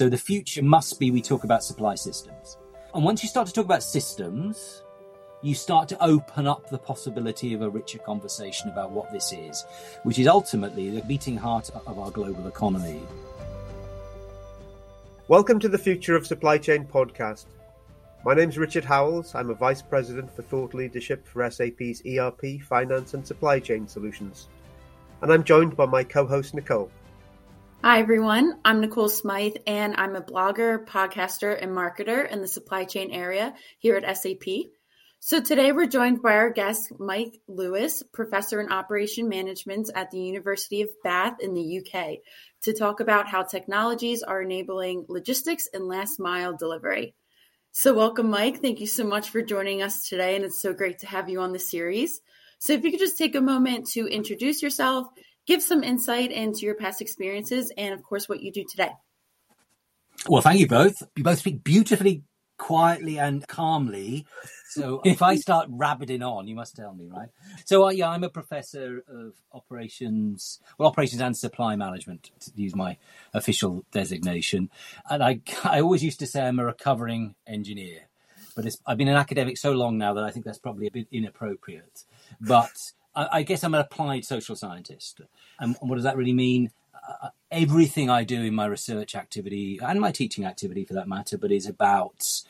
So the future must be we talk about supply systems. And once you start to talk about systems, you start to open up the possibility of a richer conversation about what this is, which is ultimately the beating heart of our global economy. Welcome to the Future of Supply Chain podcast. My name is Richard Howells. I'm a Vice President for Thought Leadership for SAP's ERP, Finance and Supply Chain Solutions. And I'm joined by my co host, Nicole. Hi, everyone. I'm Nicole Smythe, and I'm a blogger, podcaster, and marketer in the supply chain area here at SAP. So today we're joined by our guest, Mike Lewis, professor in operation management at the University of Bath in the UK, to talk about how technologies are enabling logistics and last mile delivery. So welcome, Mike. Thank you so much for joining us today, and it's so great to have you on the series. So if you could just take a moment to introduce yourself, give some insight into your past experiences and, of course, what you do today. Well, thank you both. You both speak beautifully, quietly, and calmly. So if I start rabbiting on, you must tell me, right? So uh, yeah, I'm a professor of operations, well, operations and supply management, to use my official designation. And I, I always used to say I'm a recovering engineer, but I've been an academic so long now that I think that's probably a bit inappropriate. But I guess I'm an applied social scientist. And what does that really mean? Uh, everything I do in my research activity and my teaching activity for that matter, but is about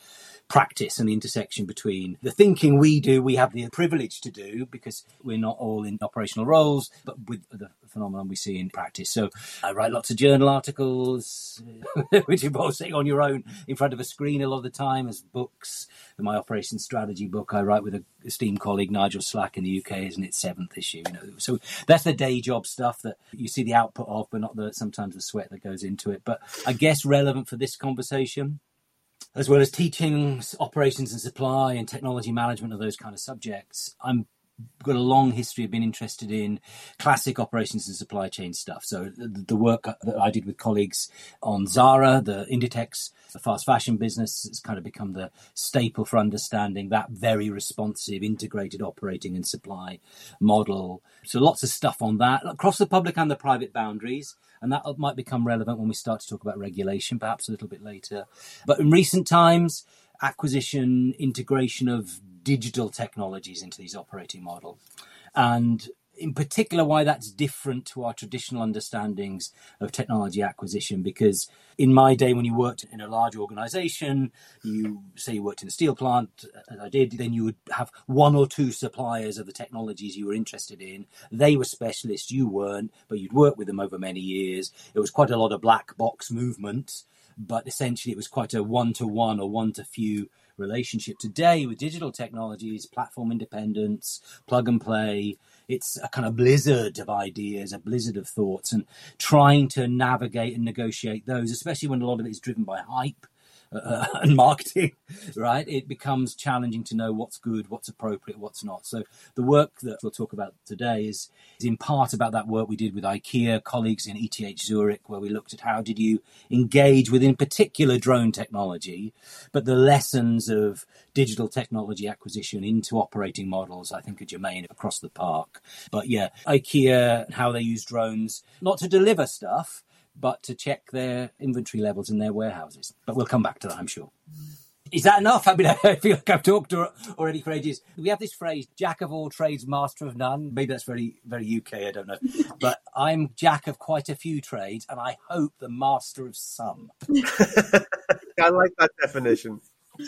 practice and the intersection between the thinking we do, we have the privilege to do because we're not all in operational roles, but with the phenomenon we see in practice. So I write lots of journal articles, which involve sitting on your own in front of a screen a lot of the time as books. My operations strategy book I write with a esteemed colleague Nigel Slack in the UK is in its seventh issue. You know, so that's the day job stuff that you see the output of, but not the sometimes the sweat that goes into it. But I guess relevant for this conversation as well as teaching operations and supply and technology management of those kind of subjects. I'm got a long history of being interested in classic operations and supply chain stuff. So the, the, work that I did with colleagues on Zara, the Inditex, the fast fashion business, has kind of become the staple for understanding that very responsive, integrated operating and supply model. So lots of stuff on that across the public and the private boundaries and that might become relevant when we start to talk about regulation, perhaps a little bit later. But in recent times, acquisition, integration of digital technologies into these operating models, and in particular why that's different to our traditional understandings of technology acquisition because in my day when you worked in a large organization you say you worked in a steel plant uh, as i did then you would have one or two suppliers of the technologies you were interested in. They were specialists you weren't but you'd work with them over many years. It was quite a lot of black box movement but essentially it was quite a one to one or one to few relationship. Today with digital technologies platform independence plug and play it's a kind of blizzard of ideas, a blizzard of thoughts, and trying to navigate and negotiate those, especially when a lot of it is driven by hype uh, and marketing, right? It becomes challenging to know what's good, what's appropriate, what's not. So the work that we'll talk about today is, is in part about that work we did with IKEA colleagues in ETH Zurich, where we looked at how did you engage with, in particular, drone technology, but the lessons of digital technology acquisition into operating models, I think, are germane across the park. But yeah, IKEA, how they use drones, not to deliver stuff, but to check their inventory levels in their warehouses. But we'll come back to that, I'm sure. Is that enough? I mean, I feel like I've talked already for ages. We have this phrase, jack of all trades, master of none. Maybe that's very, very UK, I don't know. But I'm jack of quite a few trades, and I hope the master of some. I like that definition.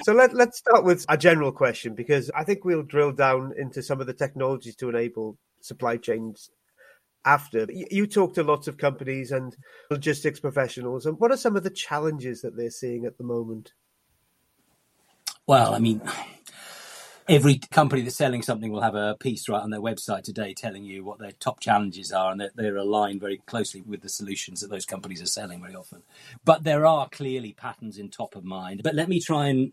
So let, let's start with a general question because I think we'll drill down into some of the technologies to enable supply chains after. You talk to lots of companies and logistics professionals, and what are some of the challenges that they're seeing at the moment? Well, I mean, every company that's selling something will have a piece right on their website today telling you what their top challenges are, and they're, they're aligned very closely with the solutions that those companies are selling very often. But there are clearly patterns in top of mind. But let me try and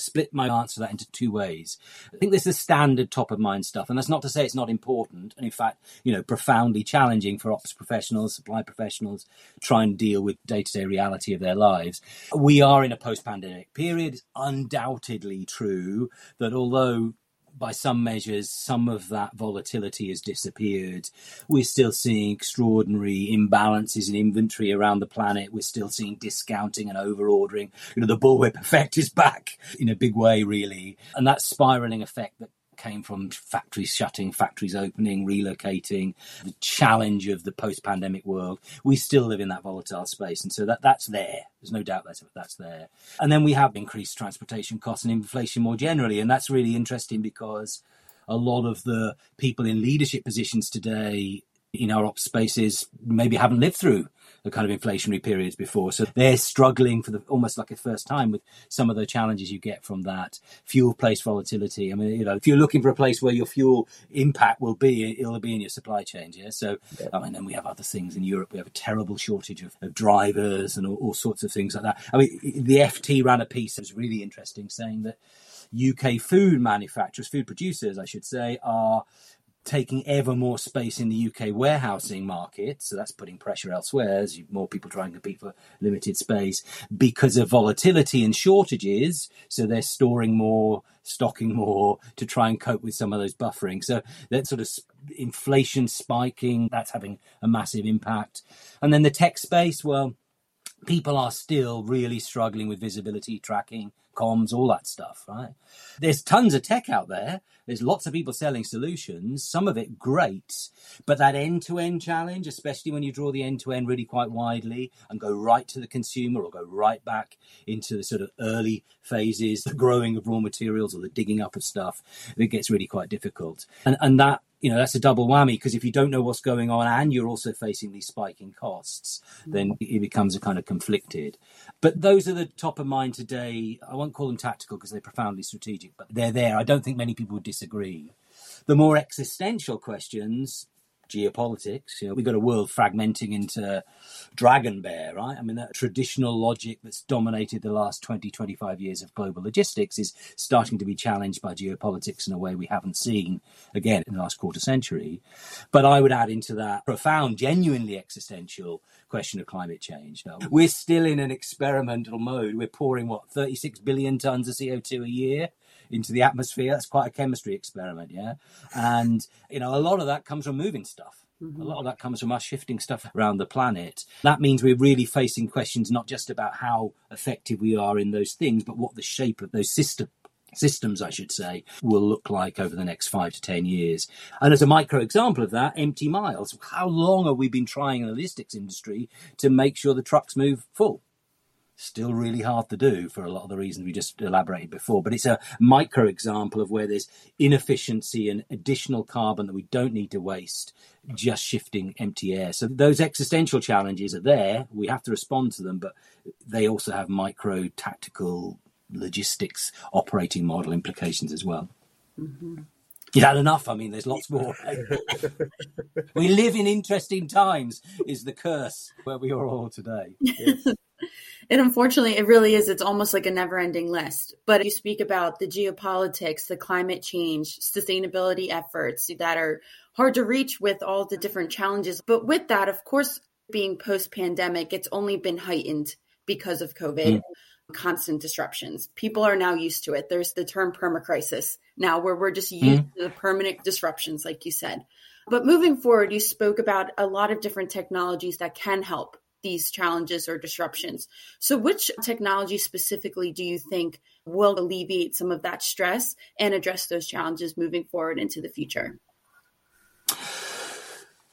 split my answer that into two ways. I think this is standard top of mind stuff, and that's not to say it's not important, and in fact, you know, profoundly challenging for ops professionals, supply professionals, try and deal with day to day reality of their lives. We are in a post pandemic period. It's undoubtedly true that although by some measures, some of that volatility has disappeared. We're still seeing extraordinary imbalances in inventory around the planet. We're still seeing discounting and over ordering. You know, the bullwhip effect is back in a big way, really. And that spiraling effect that came from factories shutting, factories opening, relocating, the challenge of the post-pandemic world. We still live in that volatile space, and so that that's there. There's no doubt that's that's there. And then we have increased transportation costs and inflation more generally, and that's really interesting because a lot of the people in leadership positions today in our ops spaces maybe haven't lived through the kind of inflationary periods before. So they're struggling for the almost like a first time with some of the challenges you get from that fuel place volatility. I mean, you know, if you're looking for a place where your fuel impact will be, it'll be in your supply chain. Yeah. So, yeah. I mean, then we have other things in Europe. We have a terrible shortage of, of drivers and all, all sorts of things like that. I mean, the FT ran a piece that was really interesting saying that UK food manufacturers, food producers, I should say, are taking ever more space in the UK warehousing market. So that's putting pressure elsewhere as more people try and compete for limited space because of volatility and shortages. So they're storing more, stocking more to try and cope with some of those buffering. So that sort of inflation spiking, that's having a massive impact. And then the tech space, well, people are still really struggling with visibility tracking comms, all that stuff, right? There's tons of tech out there. There's lots of people selling solutions, some of it great, but that end to end challenge, especially when you draw the end to end really quite widely and go right to the consumer or go right back into the sort of early phases, the growing of raw materials or the digging up of stuff, it gets really quite difficult. And, and that you know that's a double whammy because if you don't know what's going on and you're also facing these spiking costs mm. then it becomes a kind of conflicted. But those are the top of mind today. I won't call them tactical because they're profoundly strategic but they're there. I don't think many people would disagree. The more existential questions geopolitics. You know, we've got a world fragmenting into dragon bear, right? I mean, that traditional logic that's dominated the last 20, 25 years of global logistics is starting to be challenged by geopolitics in a way we haven't seen again in the last quarter century. But I would add into that profound, genuinely existential question of climate change. We're still in an experimental mode. We're pouring what 36 billion tons of CO2 a year into the atmosphere. That's quite a chemistry experiment, yeah. And you know, a lot of that comes from moving stuff. Mm-hmm. A lot of that comes from us shifting stuff around the planet. That means we're really facing questions not just about how effective we are in those things, but what the shape of those systems systems, I should say, will look like over the next five to 10 years. And as a micro example of that, empty miles. How long have we been trying in the logistics industry to make sure the trucks move full? Still really hard to do for a lot of the reasons we just elaborated before. But it's a micro example of where there's inefficiency and additional carbon that we don't need to waste just shifting empty air. So those existential challenges are there. We have to respond to them, but they also have micro tactical logistics operating model implications as well. Mm-hmm. Is that enough? I mean, there's lots more. we live in interesting times, is the curse where we are all today. Yes. And unfortunately, it really is. It's almost like a never ending list. But you speak about the geopolitics, the climate change, sustainability efforts that are hard to reach with all the different challenges. But with that, of course, being post pandemic, it's only been heightened because of COVID. Mm. Constant disruptions. People are now used to it. There's the term permacrisis now, where we're just used mm. to the permanent disruptions, like you said. But moving forward, you spoke about a lot of different technologies that can help these challenges or disruptions. So, which technology specifically do you think will alleviate some of that stress and address those challenges moving forward into the future?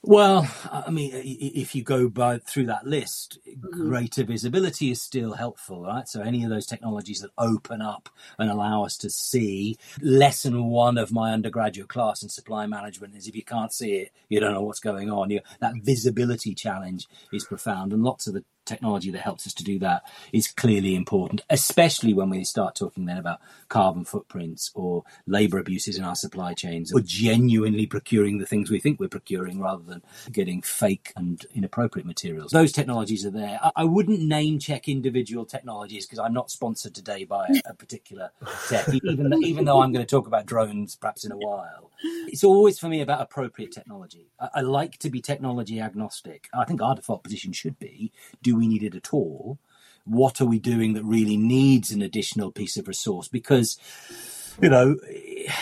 Well, I mean, if you go by through that list, mm-hmm. greater visibility is still helpful, right? So any of those technologies that open up and allow us to see. Lesson one of my undergraduate class in supply management is if you can't see it, you don't know what's going on. You, that visibility challenge is profound, and lots of the technology that helps us to do that is clearly important, especially when we start talking then about carbon footprints or labor abuses in our supply chains or genuinely procuring the things we think we're procuring rather than getting fake and inappropriate materials. Those technologies are there. I, wouldn't name check individual technologies because I'm not sponsored today by a, a particular tech, even, even though I'm going to talk about drones perhaps in a while. It's always for me about appropriate technology. I, I like to be technology agnostic. I think our default position should be do we need it at all? What are we doing that really needs an additional piece of resource? Because, you know,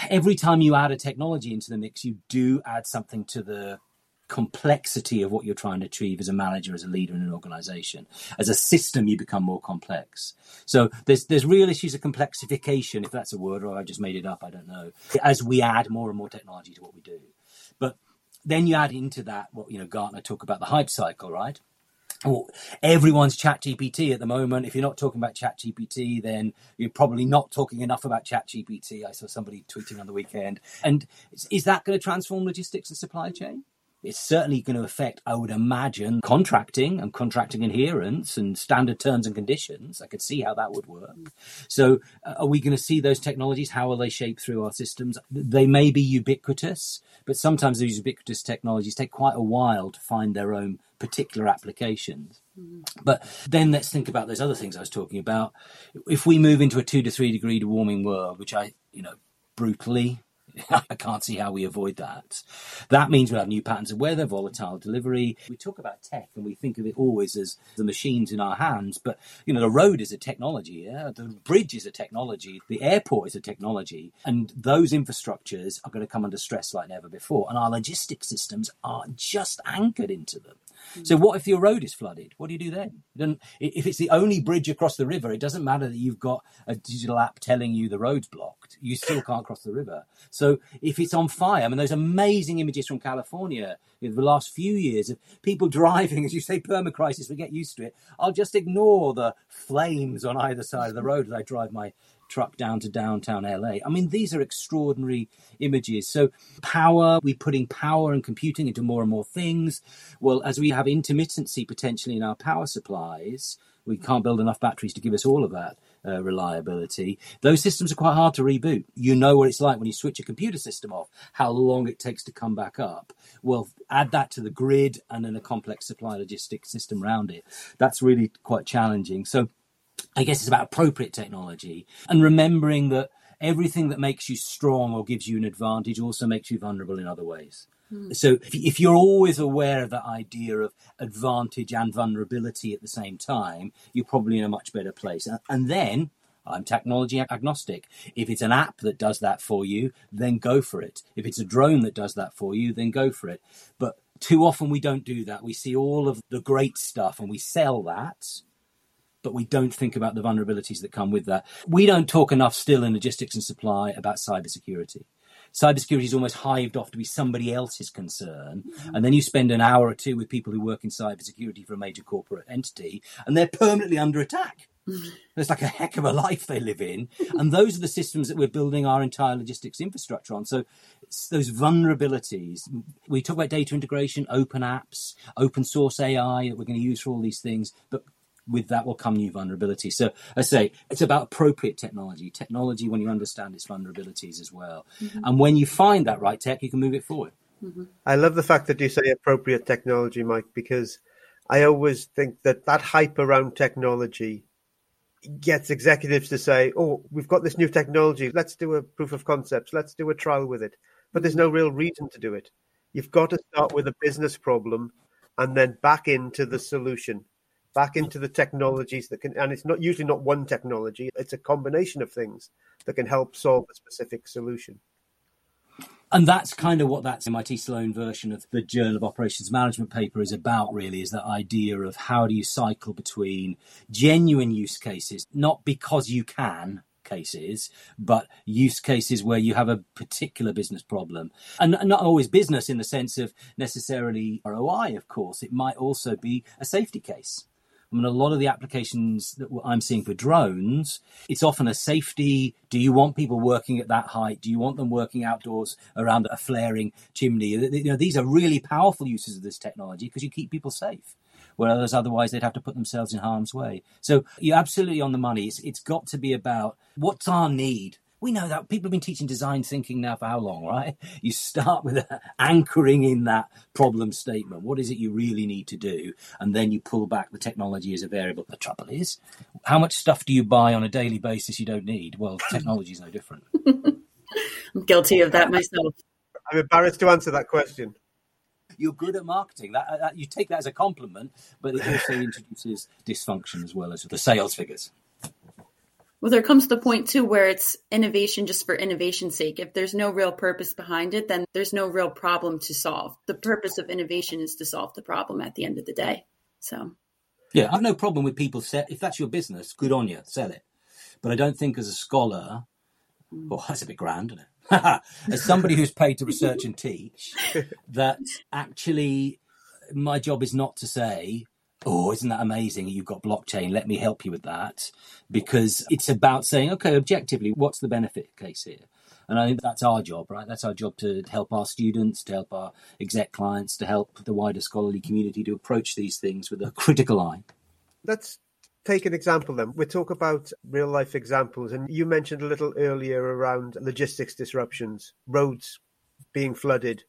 every time you add a technology into the mix, you do add something to the complexity of what you're trying to achieve as a manager, as a leader in an organization. As a system, you become more complex. So there's there's real issues of complexification, if that's a word, or I just made it up, I don't know. As we add more and more technology to what we do, but then you add into that what you know Gartner talk about the hype cycle, right? Well, everyone's chat gpt at the moment if you're not talking about chat gpt then you're probably not talking enough about chat gpt i saw somebody tweeting on the weekend and is, that going to transform logistics and supply chain it's certainly going to affect, I would imagine, contracting and contracting adherence and standard terms and conditions. I could see how that would work. So, uh, are we going to see those technologies? How will they shape through our systems? They may be ubiquitous, but sometimes these ubiquitous technologies take quite a while to find their own particular applications. Mm-hmm. But then let's think about those other things I was talking about. If we move into a two to three degree warming world, which I, you know, brutally I can't see how we avoid that. That means we'll have new patterns of weather, volatile delivery. We talk about tech and we think of it always as the machines in our hands, but you know, the road is a technology, yeah? the bridge is a technology, the airport is a technology, and those infrastructures are going to come under stress like never before. And our logistics systems are just anchored into them. So what if your road is flooded? What do you do then? If it's the only bridge across the river, it doesn't matter that you've got a digital app telling you the road's blocked. You still can't cross the river. So if it's on fire, I mean, those amazing images from California in the last few years of people driving, as you say, permacrisis, we get used to it. I'll just ignore the flames on either side of the road as I drive my truck down to downtown LA. I mean, these are extraordinary images. So, power, we're putting power and computing into more and more things. Well, as we have intermittency potentially in our power supplies, we can't build enough batteries to give us all of that uh, reliability. Those systems are quite hard to reboot. You know what it's like when you switch a computer system off, how long it takes to come back up. Well, add that to the grid and then a complex supply logistics system around it. That's really quite challenging. So, I guess it's about appropriate technology and remembering that everything that makes you strong or gives you an advantage also makes you vulnerable in other ways. Hmm. So if you're always aware of that idea of advantage and vulnerability at the same time, you're probably in a much better place. And then I'm technology agnostic. If it's an app that does that for you, then go for it. If it's a drone that does that for you, then go for it. But too often we don't do that. We see all of the great stuff and we sell that but we don't think about the vulnerabilities that come with that. We don't talk enough still in logistics and supply about cybersecurity. Cybersecurity is almost hived off to be somebody else's concern. Mm-hmm. And then you spend an hour or two with people who work in cybersecurity for a major corporate entity, and they're permanently under attack. Mm-hmm. It's like a heck of a life they live in. and those are the systems that we're building our entire logistics infrastructure on. So those vulnerabilities, we talk about data integration, open apps, open source AI that we're going to use for all these things, but with that will come new vulnerabilities. So I say it's about appropriate technology, technology when you understand its vulnerabilities as well. Mm-hmm. And when you find that right tech, you can move it forward. Mm-hmm. I love the fact that you say appropriate technology, Mike, because I always think that that hype around technology gets executives to say, "Oh, we've got this new technology. Let's do a proof of concepts. Let's do a trial with it." But there's no real reason to do it. You've got to start with a business problem and then back into the solution back into the technologies that can, and it's not usually not one technology, it's a combination of things that can help solve a specific solution. And that's kind of what that MIT Sloan version of the Journal of Operations Management paper is about, really, is that idea of how do you cycle between genuine use cases, not because you can, cases, but use cases where you have a particular business problem. And not always business in the sense of necessarily ROI, of course. It might also be a safety case. I mean, a lot of the applications that I'm seeing for drones, it's often a safety. Do you want people working at that height? Do you want them working outdoors around a flaring chimney? You know, these are really powerful uses of this technology because you keep people safe. Whereas otherwise they'd have to put themselves in harm's way. So you're absolutely on the money. It's, it's got to be about what's our need? We know that people have been teaching design thinking now for how long, right? You start with uh, anchoring in that problem statement. What is it you really need to do? And then you pull back the technology as a variable. The trouble is, how much stuff do you buy on a daily basis you don't need? Well, technology is no different. I'm guilty of that myself. I'm embarrassed to answer that question. You're good at marketing. That, that you take that as a compliment, but it also introduces dysfunction as well as the sales figures. Well, there comes the point too where it's innovation just for innovation's sake. If there's no real purpose behind it, then there's no real problem to solve. The purpose of innovation is to solve the problem at the end of the day. So, yeah, I've no problem with people. Set, if that's your business, good on you, sell it. But I don't think as a scholar, mm. oh, that's a bit grand, isn't it? as somebody who's paid to research and teach, that actually my job is not to say oh, isn't that amazing? You've got blockchain. Let me help you with that. Because it's about saying, okay, objectively, what's the benefit case here? And I think that's our job, right? That's our job to help our students, to help our exec clients, to help the wider scholarly community to approach these things with a critical eye. Let's take an example then. We talk about real life examples, and you mentioned a little earlier around logistics disruptions, roads being flooded.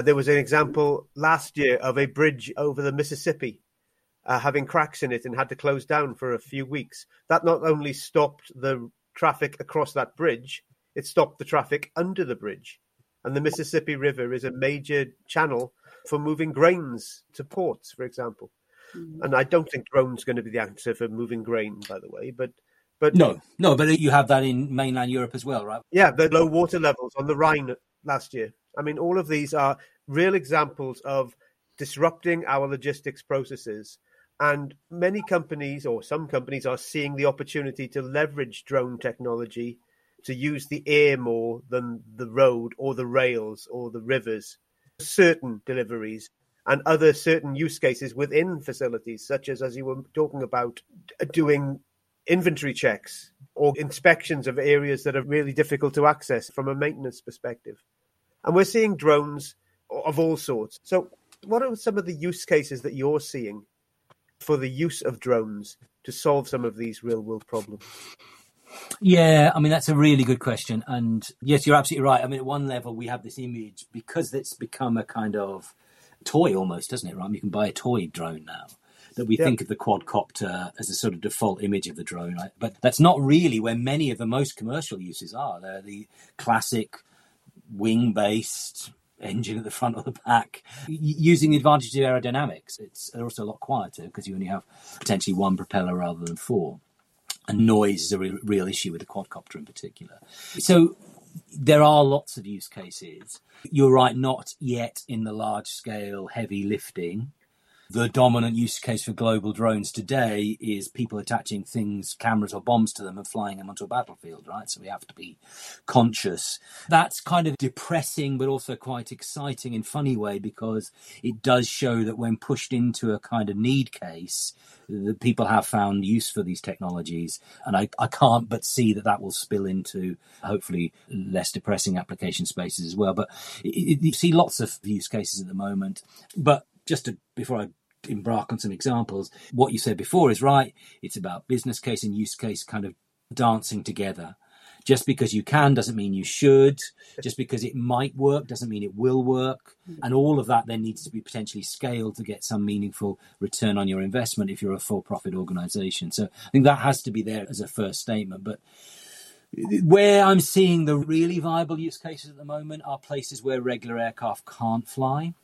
There was an example last year of a bridge over the Mississippi uh, having cracks in it and had to close down for a few weeks. That not only stopped the traffic across that bridge, it stopped the traffic under the bridge. And the Mississippi River is a major channel for moving grains to ports, for example. Mm-hmm. And I don't think drones going to be the answer for moving grain, by the way. But but no, no, but you have that in mainland Europe as well, right? Yeah, the low water levels on the Rhine last year. I mean, all of these are real examples of disrupting our logistics processes and many companies, or some companies, are seeing the opportunity to leverage drone technology to use the air more than the road or the rails or the rivers. Certain deliveries and other certain use cases within facilities, such as, as you were talking about, doing inventory checks or inspections of areas that are really difficult to access from a maintenance perspective. And we're seeing drones of all sorts. So, what are some of the use cases that you're seeing for the use of drones to solve some of these real world problems? Yeah, I mean, that's a really good question. And yes, you're absolutely right. I mean, at one level, we have this image because it's become a kind of toy almost, doesn't it? Right? You can buy a toy drone now. That we think of the quadcopter as a sort of default image of the drone, right? but that's not really where many of the most commercial uses are. They're the classic wing based engine at the front or the back, using the advantage of aerodynamics. It's also a lot quieter because you only have potentially one propeller rather than four. And noise is a re- real issue with the quadcopter in particular. So there are lots of use cases. You're right, not yet in the large scale heavy lifting the dominant use case for global drones today is people attaching things, cameras or bombs to them and flying them onto a battlefield, right? So we have to be conscious. That's kind of depressing, but also quite exciting in funny way because it does show that when pushed into a kind of need case, the people have found use for these technologies. And I, I can't but see that that will spill into hopefully less depressing application spaces as well. But you see lots of use cases at the moment. But just to, before I embark on some examples. What you said before is right. It's about business case and use case kind of dancing together. Just because you can doesn't mean you should. Just because it might work doesn't mean it will work. Mm. And all of that then needs to be potentially scaled to get some meaningful return on your investment if you're a for profit organization. So I think that has to be there as a first statement. But where I'm seeing the really viable use cases at the moment are places where regular aircraft can't fly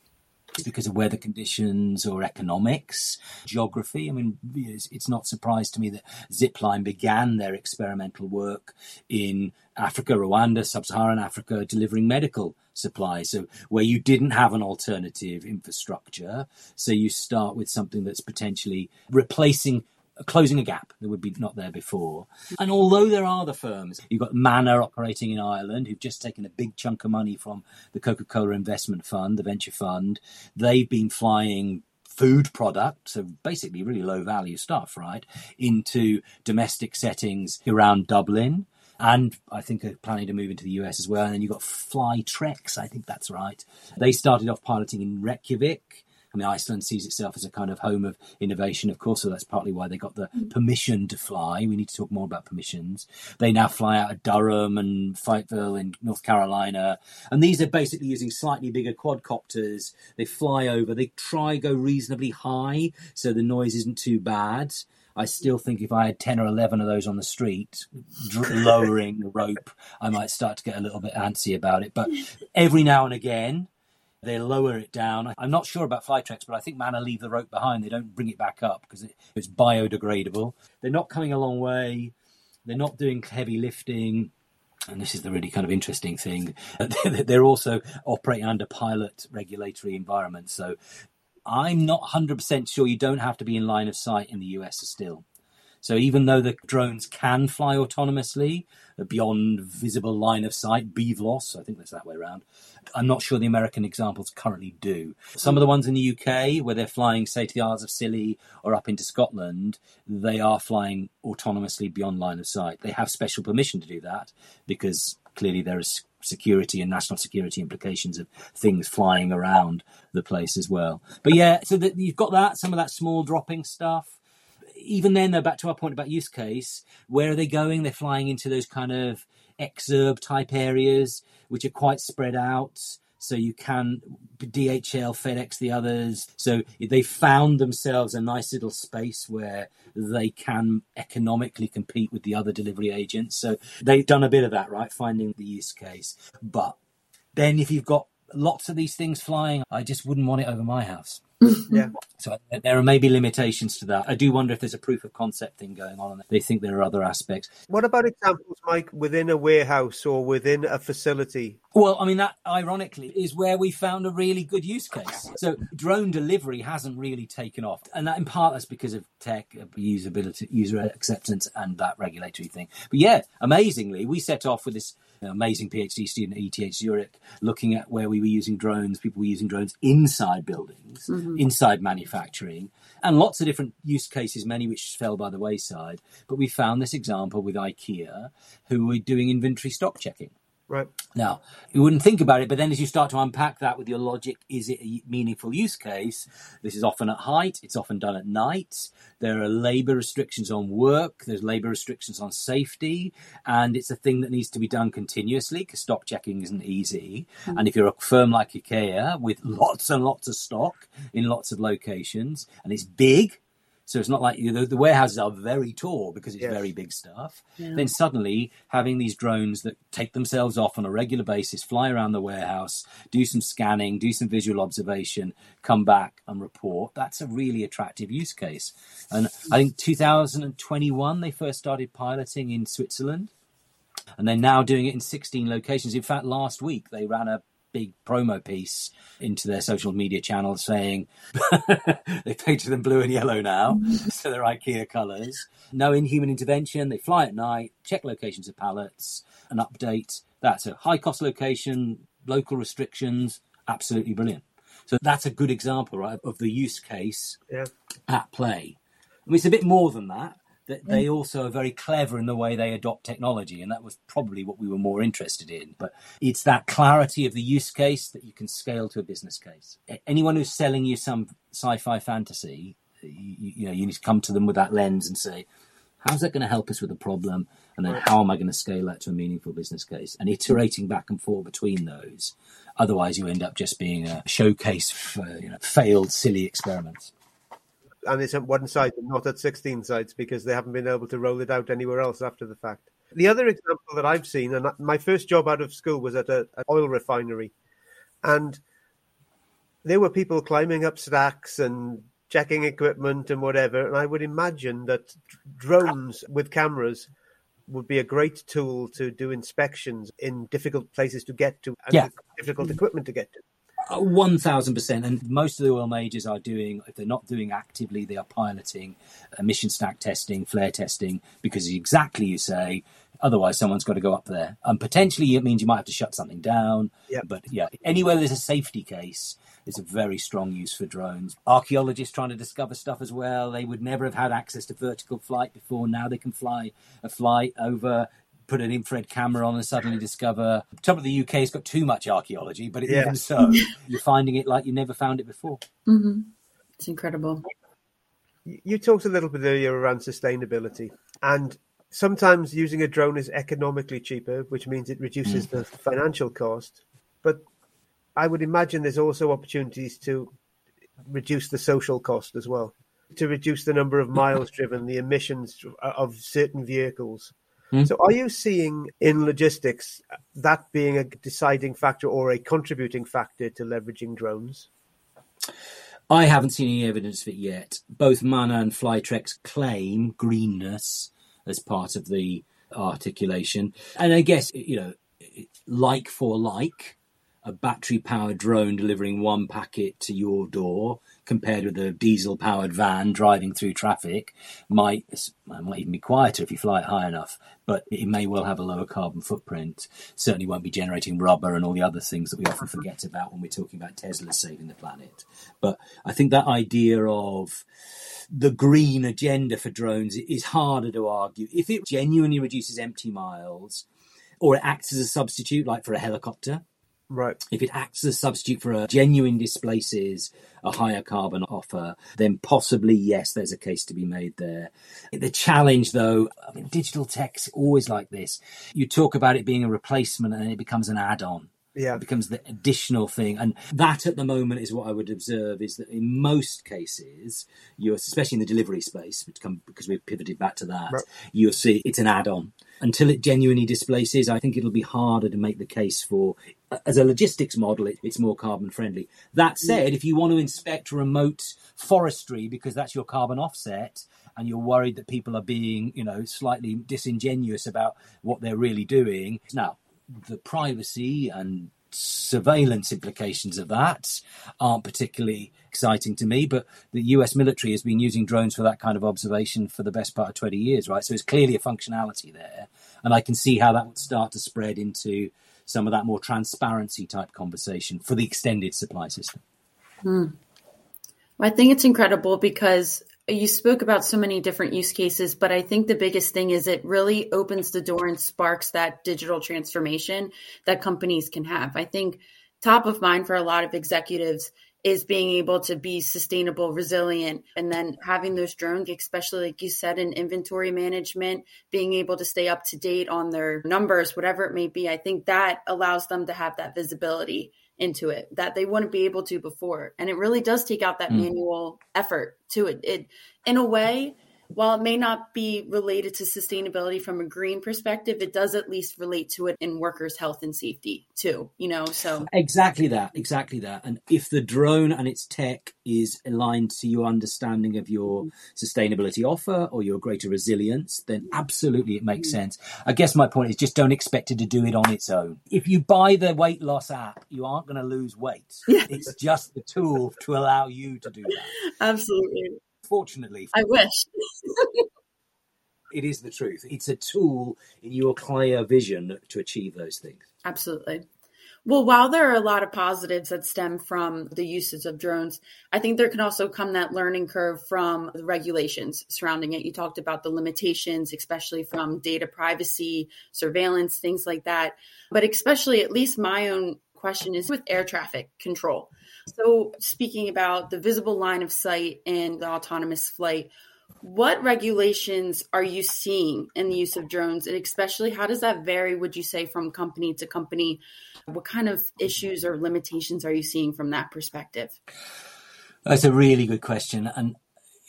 because of weather conditions or economics, geography. I mean, it's, not surprised to me that Zipline began their experimental work in Africa, Rwanda, sub-Saharan Africa, delivering medical supplies. So where you didn't have an alternative infrastructure, so you start with something that's potentially replacing closing a gap that would be not there before. And although there are the firms, you've got Manna operating in Ireland, who've just taken a big chunk of money from the Coca Cola Investment Fund, the venture fund. They've been flying food products, so basically really low value stuff, right, into domestic settings around Dublin. And I think are planning to move into the US as well. And then you've got Fly Flytrex, I think that's right. They started off piloting in Reykjavik I mean, Iceland sees itself as a kind of home of innovation, of course, so that's partly why they got the mm. permission to fly. We need to talk more about permissions. They now fly out of Durham and Fayetteville in North Carolina, and these are basically using slightly bigger quadcopters. They fly over, they try go reasonably high, so the noise isn't too bad. I still think if I had 10 or 11 of those on the street, lowering the rope, I might start to get a little bit antsy about it. But every now and again, they lower it down. I'm not sure about Flytrex, but I think Manna leave the rope behind. They don't bring it back up because it, it's biodegradable. They're not coming a long way. They're not doing heavy lifting. And this is the really kind of interesting thing. They're also operating under pilot regulatory environments. So I'm not 100% sure you don't have to be in line of sight in the US still. So even though the drones can fly autonomously uh, beyond visible line of sight, BVLOS, I think that's that way around, I'm not sure the American examples currently do. Some of the ones in the UK, where they're flying, say, to the Isles of Scilly or up into Scotland, they are flying autonomously beyond line of sight. They have special permission to do that because clearly there is security and national security implications of things flying around the place as well. But yeah, so you've got that, some of that small dropping stuff even then, though, back to our point about use case, where are they going? They're flying into those kind of exurb type areas, which are quite spread out. So you can DHL, FedEx, the others. So they found themselves a nice little space where they can economically compete with the other delivery agents. So they've done a bit of that, right? Finding the use case. But then if you've got lots of these things flying, I just wouldn't want it over my house yeah. So uh, there are maybe limitations to that. I do wonder if there's a proof of concept thing going on. They think there are other aspects. What about examples, Mike, within a warehouse or within a facility? Well, I mean, that ironically is where we found a really good use case. So drone delivery hasn't really taken off. And that in part that's because of tech, usability, user acceptance, and that regulatory thing. But yeah, amazingly, we set off with this amazing PhD student at ETH Zurich, looking at where we were using drones. People were using drones inside buildings, mm-hmm. inside manufacturing, and lots of different use cases, many which fell by the wayside. But we found this example with IKEA, who were doing inventory stock checking. Right. Now, you wouldn't think about it, but then as you start to unpack that with your logic, is it a meaningful use case? This is often at height, it's often done at night. There are labor restrictions on work, there's labor restrictions on safety, and it's a thing that needs to be done continuously because stock checking isn't easy. Mm-hmm. And if you're a firm like IKEA with lots and lots of stock in lots of locations, and it's big, so it's not like you know, the, warehouses are very tall because it's yes. very big stuff. Yeah. Then suddenly having these drones that take themselves off on a regular basis, fly around the warehouse, do some scanning, do some visual observation, come back and report. That's a really attractive use case. And I think 2021 they first started piloting in Switzerland. And they're now doing it in 16 locations. In fact, last week they ran a big promo piece into their social media channels saying they painted them blue and yellow now, so they're IKEA colours. No inhuman intervention. They fly at night, check locations of pallets, an update. That's a high cost location, local restrictions. Absolutely brilliant. So that's a good example, right, of the use case yeah. at play. I mean, it's a bit more than that that they mm. also are very clever in the way they adopt technology, and that was probably what we were more interested in. But it's that clarity of the use case that you can scale to a business case. Anyone who's selling you some sci-fi fantasy, you, you know, you need to come to them with that lens and say, how's that going to help us with the problem and then how am i going to scale that to a meaningful business case and iterating back and forth between those otherwise you end up just being a showcase for you know, failed silly experiments and it's at one site and not at 16 sites because they haven't been able to roll it out anywhere else after the fact. The other example that I've seen, and my first job out of school was at an oil refinery, and there were people climbing up stacks and checking equipment and whatever. And I would imagine that drones with cameras would be a great tool to do inspections in difficult places to get to and yeah. difficult equipment to get to. One thousand percent, and most of the oil majors are doing. If they're not doing actively, they are piloting emission stack testing, flare testing, because exactly you say. Otherwise, someone's got to go up there, and potentially it means you might have to shut something down. Yeah. But yeah, anywhere there's a safety case, it's a very strong use for drones. Archaeologists trying to discover stuff as well. They would never have had access to vertical flight before. Now they can fly a flight over put an infrared camera on and suddenly discover some of the UK has got too much archaeology, but yeah. even so, you're finding it like you never found it before. Mm-hmm. It's incredible. You talked a little bit earlier around sustainability, and sometimes using a drone is economically cheaper, which means it reduces mm. the financial cost. But I would imagine there's also opportunities to reduce the social cost as well, to reduce the number of miles driven, the emissions of certain vehicles. Mm. So, are you seeing in logistics that being a deciding factor or a contributing factor to leveraging drones? I haven't seen any evidence of it yet. Both Manna and Flytrex claim greenness as part of the articulation. And I guess, you know, like for like, a battery powered drone delivering one packet to your door compared with a diesel powered van driving through traffic might might even be quieter if you fly it high enough, but it may well have a lower carbon footprint. Certainly won't be generating rubber and all the other things that we often forget about when we're talking about Tesla saving the planet. But I think that idea of the green agenda for drones is harder to argue. If it genuinely reduces empty miles, or it acts as a substitute, like for a helicopter, Right. if it acts as a substitute for a genuine displaces a higher carbon offer, then possibly yes, there's a case to be made there. The challenge, though, I mean, digital tech's always like this. You talk about it being a replacement, and it becomes an add-on. Yeah. It becomes the additional thing, and that at the moment is what I would observe is that in most cases, you're especially in the delivery space, because we've pivoted back to that. Right. You'll see it's an add-on until it genuinely displaces. I think it'll be harder to make the case for as a logistics model, it, it's more carbon friendly. That said, if you want to inspect remote forestry because that's your carbon offset, and you're worried that people are being, you know, slightly disingenuous about what they're really doing, now the privacy and surveillance implications of that aren't particularly exciting to me. But the US military has been using drones for that kind of observation for the best part of 20 years, right? So it's clearly a functionality there. And I can see how that would start to spread into some of that more transparency type conversation for the extended supply system. Hmm. Well, I think it's incredible because you spoke about so many different use cases, but I think the biggest thing is it really opens the door and sparks that digital transformation that companies can have. I think top of mind for a lot of executives is being able to be sustainable, resilient, and then having those drones, especially like you said, in inventory management, being able to stay up to date on their numbers, whatever it may be. I think that allows them to have that visibility into it that they wouldn't be able to before. And it really does take out that mm. manual effort to it. It in a way, while it may not be related to sustainability from a green perspective, it does at least relate to it in workers' health and safety too, you know? So exactly that, exactly that. And if the drone and its tech is aligned to your understanding of your sustainability offer or your greater resilience, then absolutely it makes mm. sense. I guess my point is just don't expect it to do it on its own. If you buy the weight loss app, you aren't going to lose weight. Yeah. It's just the tool to allow you to do that. Absolutely. Fortunately, I wish. it is the truth. It's a tool in your clear vision to achieve those things. Absolutely. Well, while there are a lot of positives that stem from the usage of drones, I think there can also come that learning curve from the regulations surrounding it. You talked about the limitations, especially from data privacy, surveillance, things like that. But especially, at least my own question is with air traffic control. So, speaking about the visible line of sight and the autonomous flight, what regulations are you seeing in the use of drones? And especially, how does that vary, would you say, from company to company? What kind of issues or limitations are you seeing from that perspective? That's a really good question. And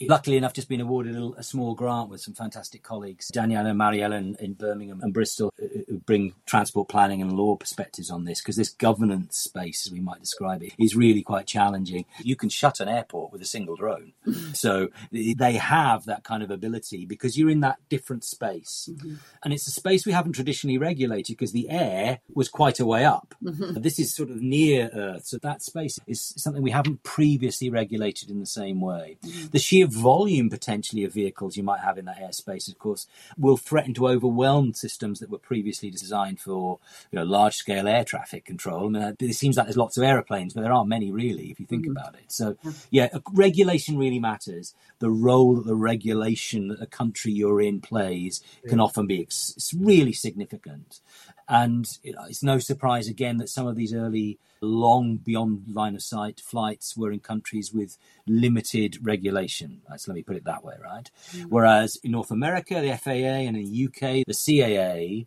luckily enough, just been awarded a, a, small grant with some fantastic colleagues, Danielle and Marielle in, in, Birmingham and Bristol, who bring transport planning and law perspectives on this, because this governance space, as we might describe it, is really quite challenging. You can shut an airport with a single drone. Mm-hmm. so they have that kind of ability because you're in that different space. Mm-hmm. And it's a space we haven't traditionally regulated because the air was quite a way up. Mm-hmm. This is sort of near Earth. So that space is something we haven't previously regulated in the same way. Mm-hmm. The sheer volume potentially of vehicles you might have in that airspace, of course, will threaten to overwhelm systems that were previously designed for you know, large scale air traffic control. I mean, it seems like there's lots of aeroplanes, but there aren't many really, if you think mm-hmm. about it. So, yeah, regulation really matters. The role that the regulation that the country you're in plays yeah. can often be ex- really significant. And it's no surprise again that some of these early long beyond line of sight flights were in countries with limited regulation. Let's let me put it that way, right? Mm-hmm. Whereas in North America, the FAA and in the UK, the CAA,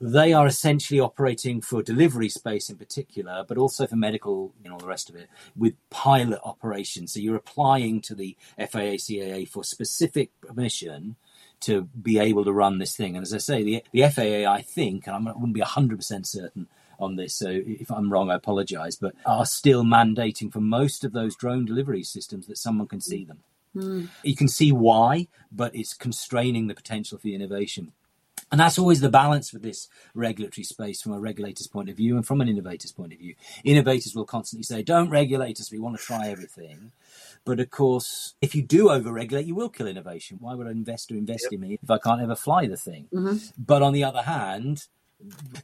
they are essentially operating for delivery space in particular, but also for medical, you know, the rest of it, with pilot operations. So you're applying to the FAA CAA for specific permission to be able to run this thing. And as I say, the, the FAA, I think, and I wouldn't be 100% certain on this, so if I'm wrong, I apologize, but are still mandating for most of those drone delivery systems that someone can see them. Mm. You can see why, but it's constraining the potential for the innovation. And that's always the balance with this regulatory space from a regulator's point of view and from an innovator's point of view. Innovators will constantly say, don't regulate us, we want to try everything. But of course, if you do overregulate, you will kill innovation. Why would an investor invest yep. in me if I can't ever fly the thing? Mm-hmm. But on the other hand,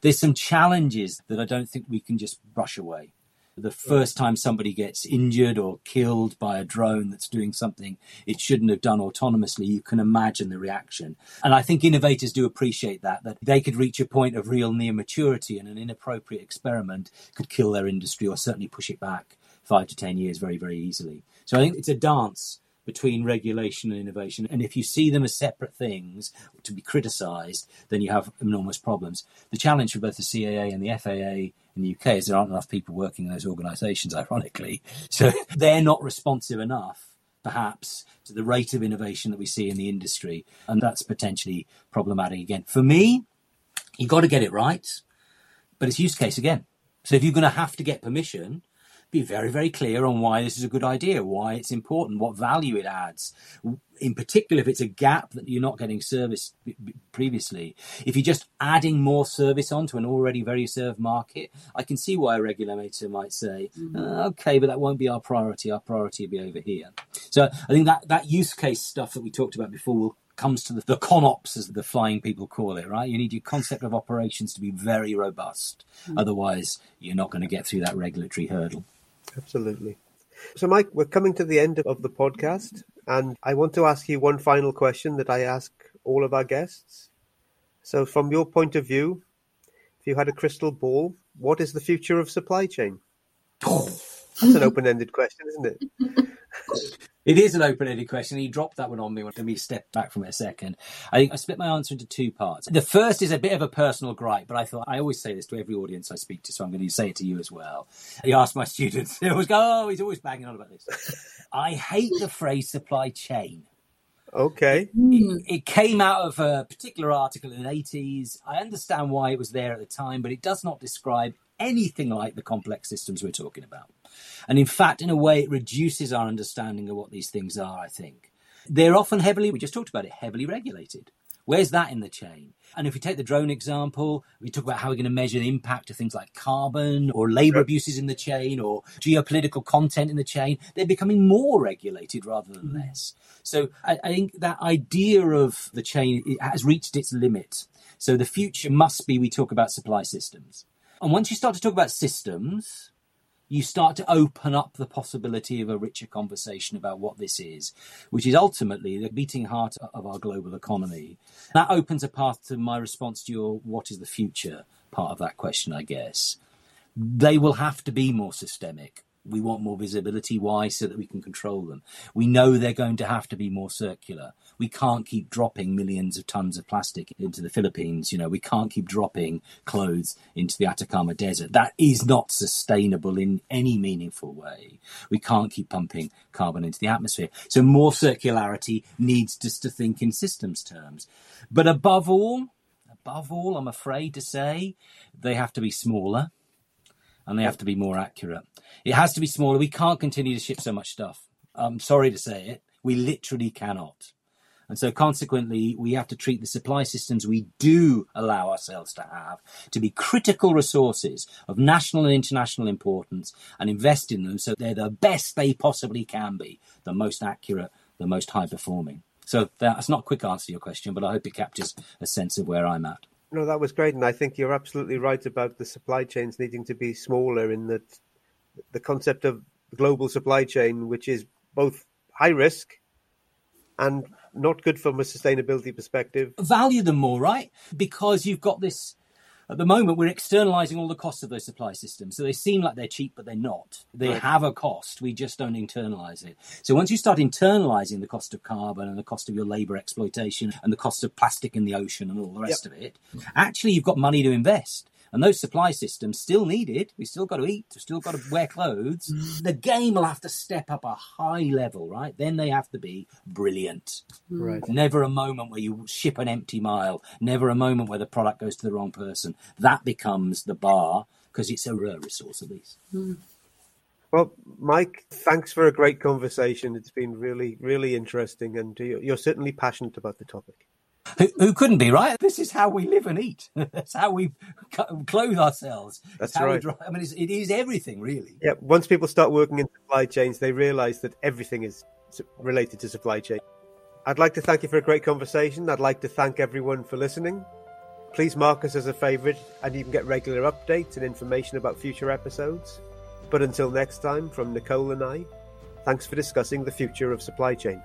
there's some challenges that I don't think we can just brush away the first time somebody gets injured or killed by a drone that's doing something it shouldn't have done autonomously, you can imagine the reaction. And I think innovators do appreciate that, that they could reach a point of real near maturity and an inappropriate experiment could kill their industry or certainly push it back five to 10 years very, very easily. So I think it's a dance between regulation and innovation. And if you see them as separate things to be criticized, then you have enormous problems. The challenge for both the CAA and the FAA in the UK is there aren't enough people working in those organizations, ironically. So they're not responsive enough, perhaps, to the rate of innovation that we see in the industry. And that's potentially problematic again. For me, you've got to get it right, but it's use case again. So if you're going to have to get permission, be very, very clear on why this is a good idea, why it's important, what value it adds. In particular, if it's a gap that you're not getting service previously, if you're just adding more service onto an already very served market, I can see why a regulator might say, mm-hmm. uh, okay, but that won't be our priority. Our priority will be over here. So I think that, that use case stuff that we talked about before will comes to the, the ConOps, as the flying people call it, right? You need your concept of operations to be very robust. Mm-hmm. Otherwise, you're not going to get through that regulatory hurdle. Absolutely. So, Mike, we're coming to the end of the podcast, and I want to ask you one final question that I ask all of our guests. So, from your point of view, if you had a crystal ball, what is the future of supply chain? That's an open ended question, isn't it? It is an open-ended question. He dropped that one on me when me step back from it a second. I think I split my answer into two parts. The first is a bit of a personal gripe, but I thought I always say this to every audience I speak to, so I'm going to say it to you as well. He asked my students, they always go, "Oh, he's always banging on about this." I hate the phrase supply chain. Okay. It, it, came out of a particular article in the 80s. I understand why it was there at the time, but it does not describe anything like the complex systems we're talking about. And in fact, in a way, it reduces our understanding of what these things are, I think. They're often heavily, we just talked about it, heavily regulated. Where's that in the chain? And if we take the drone example, we talk about how we're going to measure the impact of things like carbon or labor abuses in the chain or geopolitical content in the chain. They're becoming more regulated rather than mm-hmm. less. So I, I, think that idea of the chain has reached its limit. So the future must be we talk about supply systems. And once you start to talk about systems, you start to open up the possibility of a richer conversation about what this is, which is ultimately the beating heart of our global economy. That opens a path to my response to your what is the future part of that question, I guess. They will have to be more systemic. We want more visibility. Why? So that we can control them. We know they're going to have to be more circular. We can't keep dropping millions of tons of plastic into the Philippines. You know, we can't keep dropping clothes into the Atacama Desert. That is not sustainable in any meaningful way. We can't keep pumping carbon into the atmosphere. So more circularity needs us to think in systems terms. But above all, above all, I'm afraid to say, they have to be smaller and they have to be more accurate. It has to be smaller. We can't continue to ship so much stuff. I'm sorry to say it. We literally cannot. And so consequently, we have to treat the supply systems we do allow ourselves to have to be critical resources of national and international importance and invest in them so they're the best they possibly can be, the most accurate, the most high performing. So that's not a quick answer to your question, but I hope it captures a sense of where I'm at. No, that was great, and I think you're absolutely right about the supply chains needing to be smaller. In that, the concept of global supply chain, which is both high risk and not good from a sustainability perspective. Value them more, right? Because you've got this. At the moment, we're externalizing all the costs of those supply systems. So they seem like they're cheap, but they're not. They right. have a cost. We just don't internalize it. So once you start internalizing the cost of carbon and the cost of your labor exploitation and the cost of plastic in the ocean and all the rest yep. of it, actually, you've got money to invest. And those supply systems still needed. We still got to eat. We still got to wear clothes. Mm. The game will have to step up a high level, right? Then they have to be brilliant. Right. Never a moment where you ship an empty mile. Never a moment where the product goes to the wrong person. That becomes the bar because it's a rare resource at least. Mm. Well, Mike, thanks for a great conversation. It's been really, really interesting, and you're certainly passionate about the topic. Who, who, couldn't be right? This is how we live and eat. That's how we clothe ourselves. That's right. We, I mean, it's, it is everything, really. Yeah. Once people start working in supply chains, they realise that everything is related to supply chain. I'd like to thank you for a great conversation. I'd like to thank everyone for listening. Please mark us as a favourite, and you can get regular updates and information about future episodes. But until next time, from Nicole and I, thanks for discussing the future of supply chain.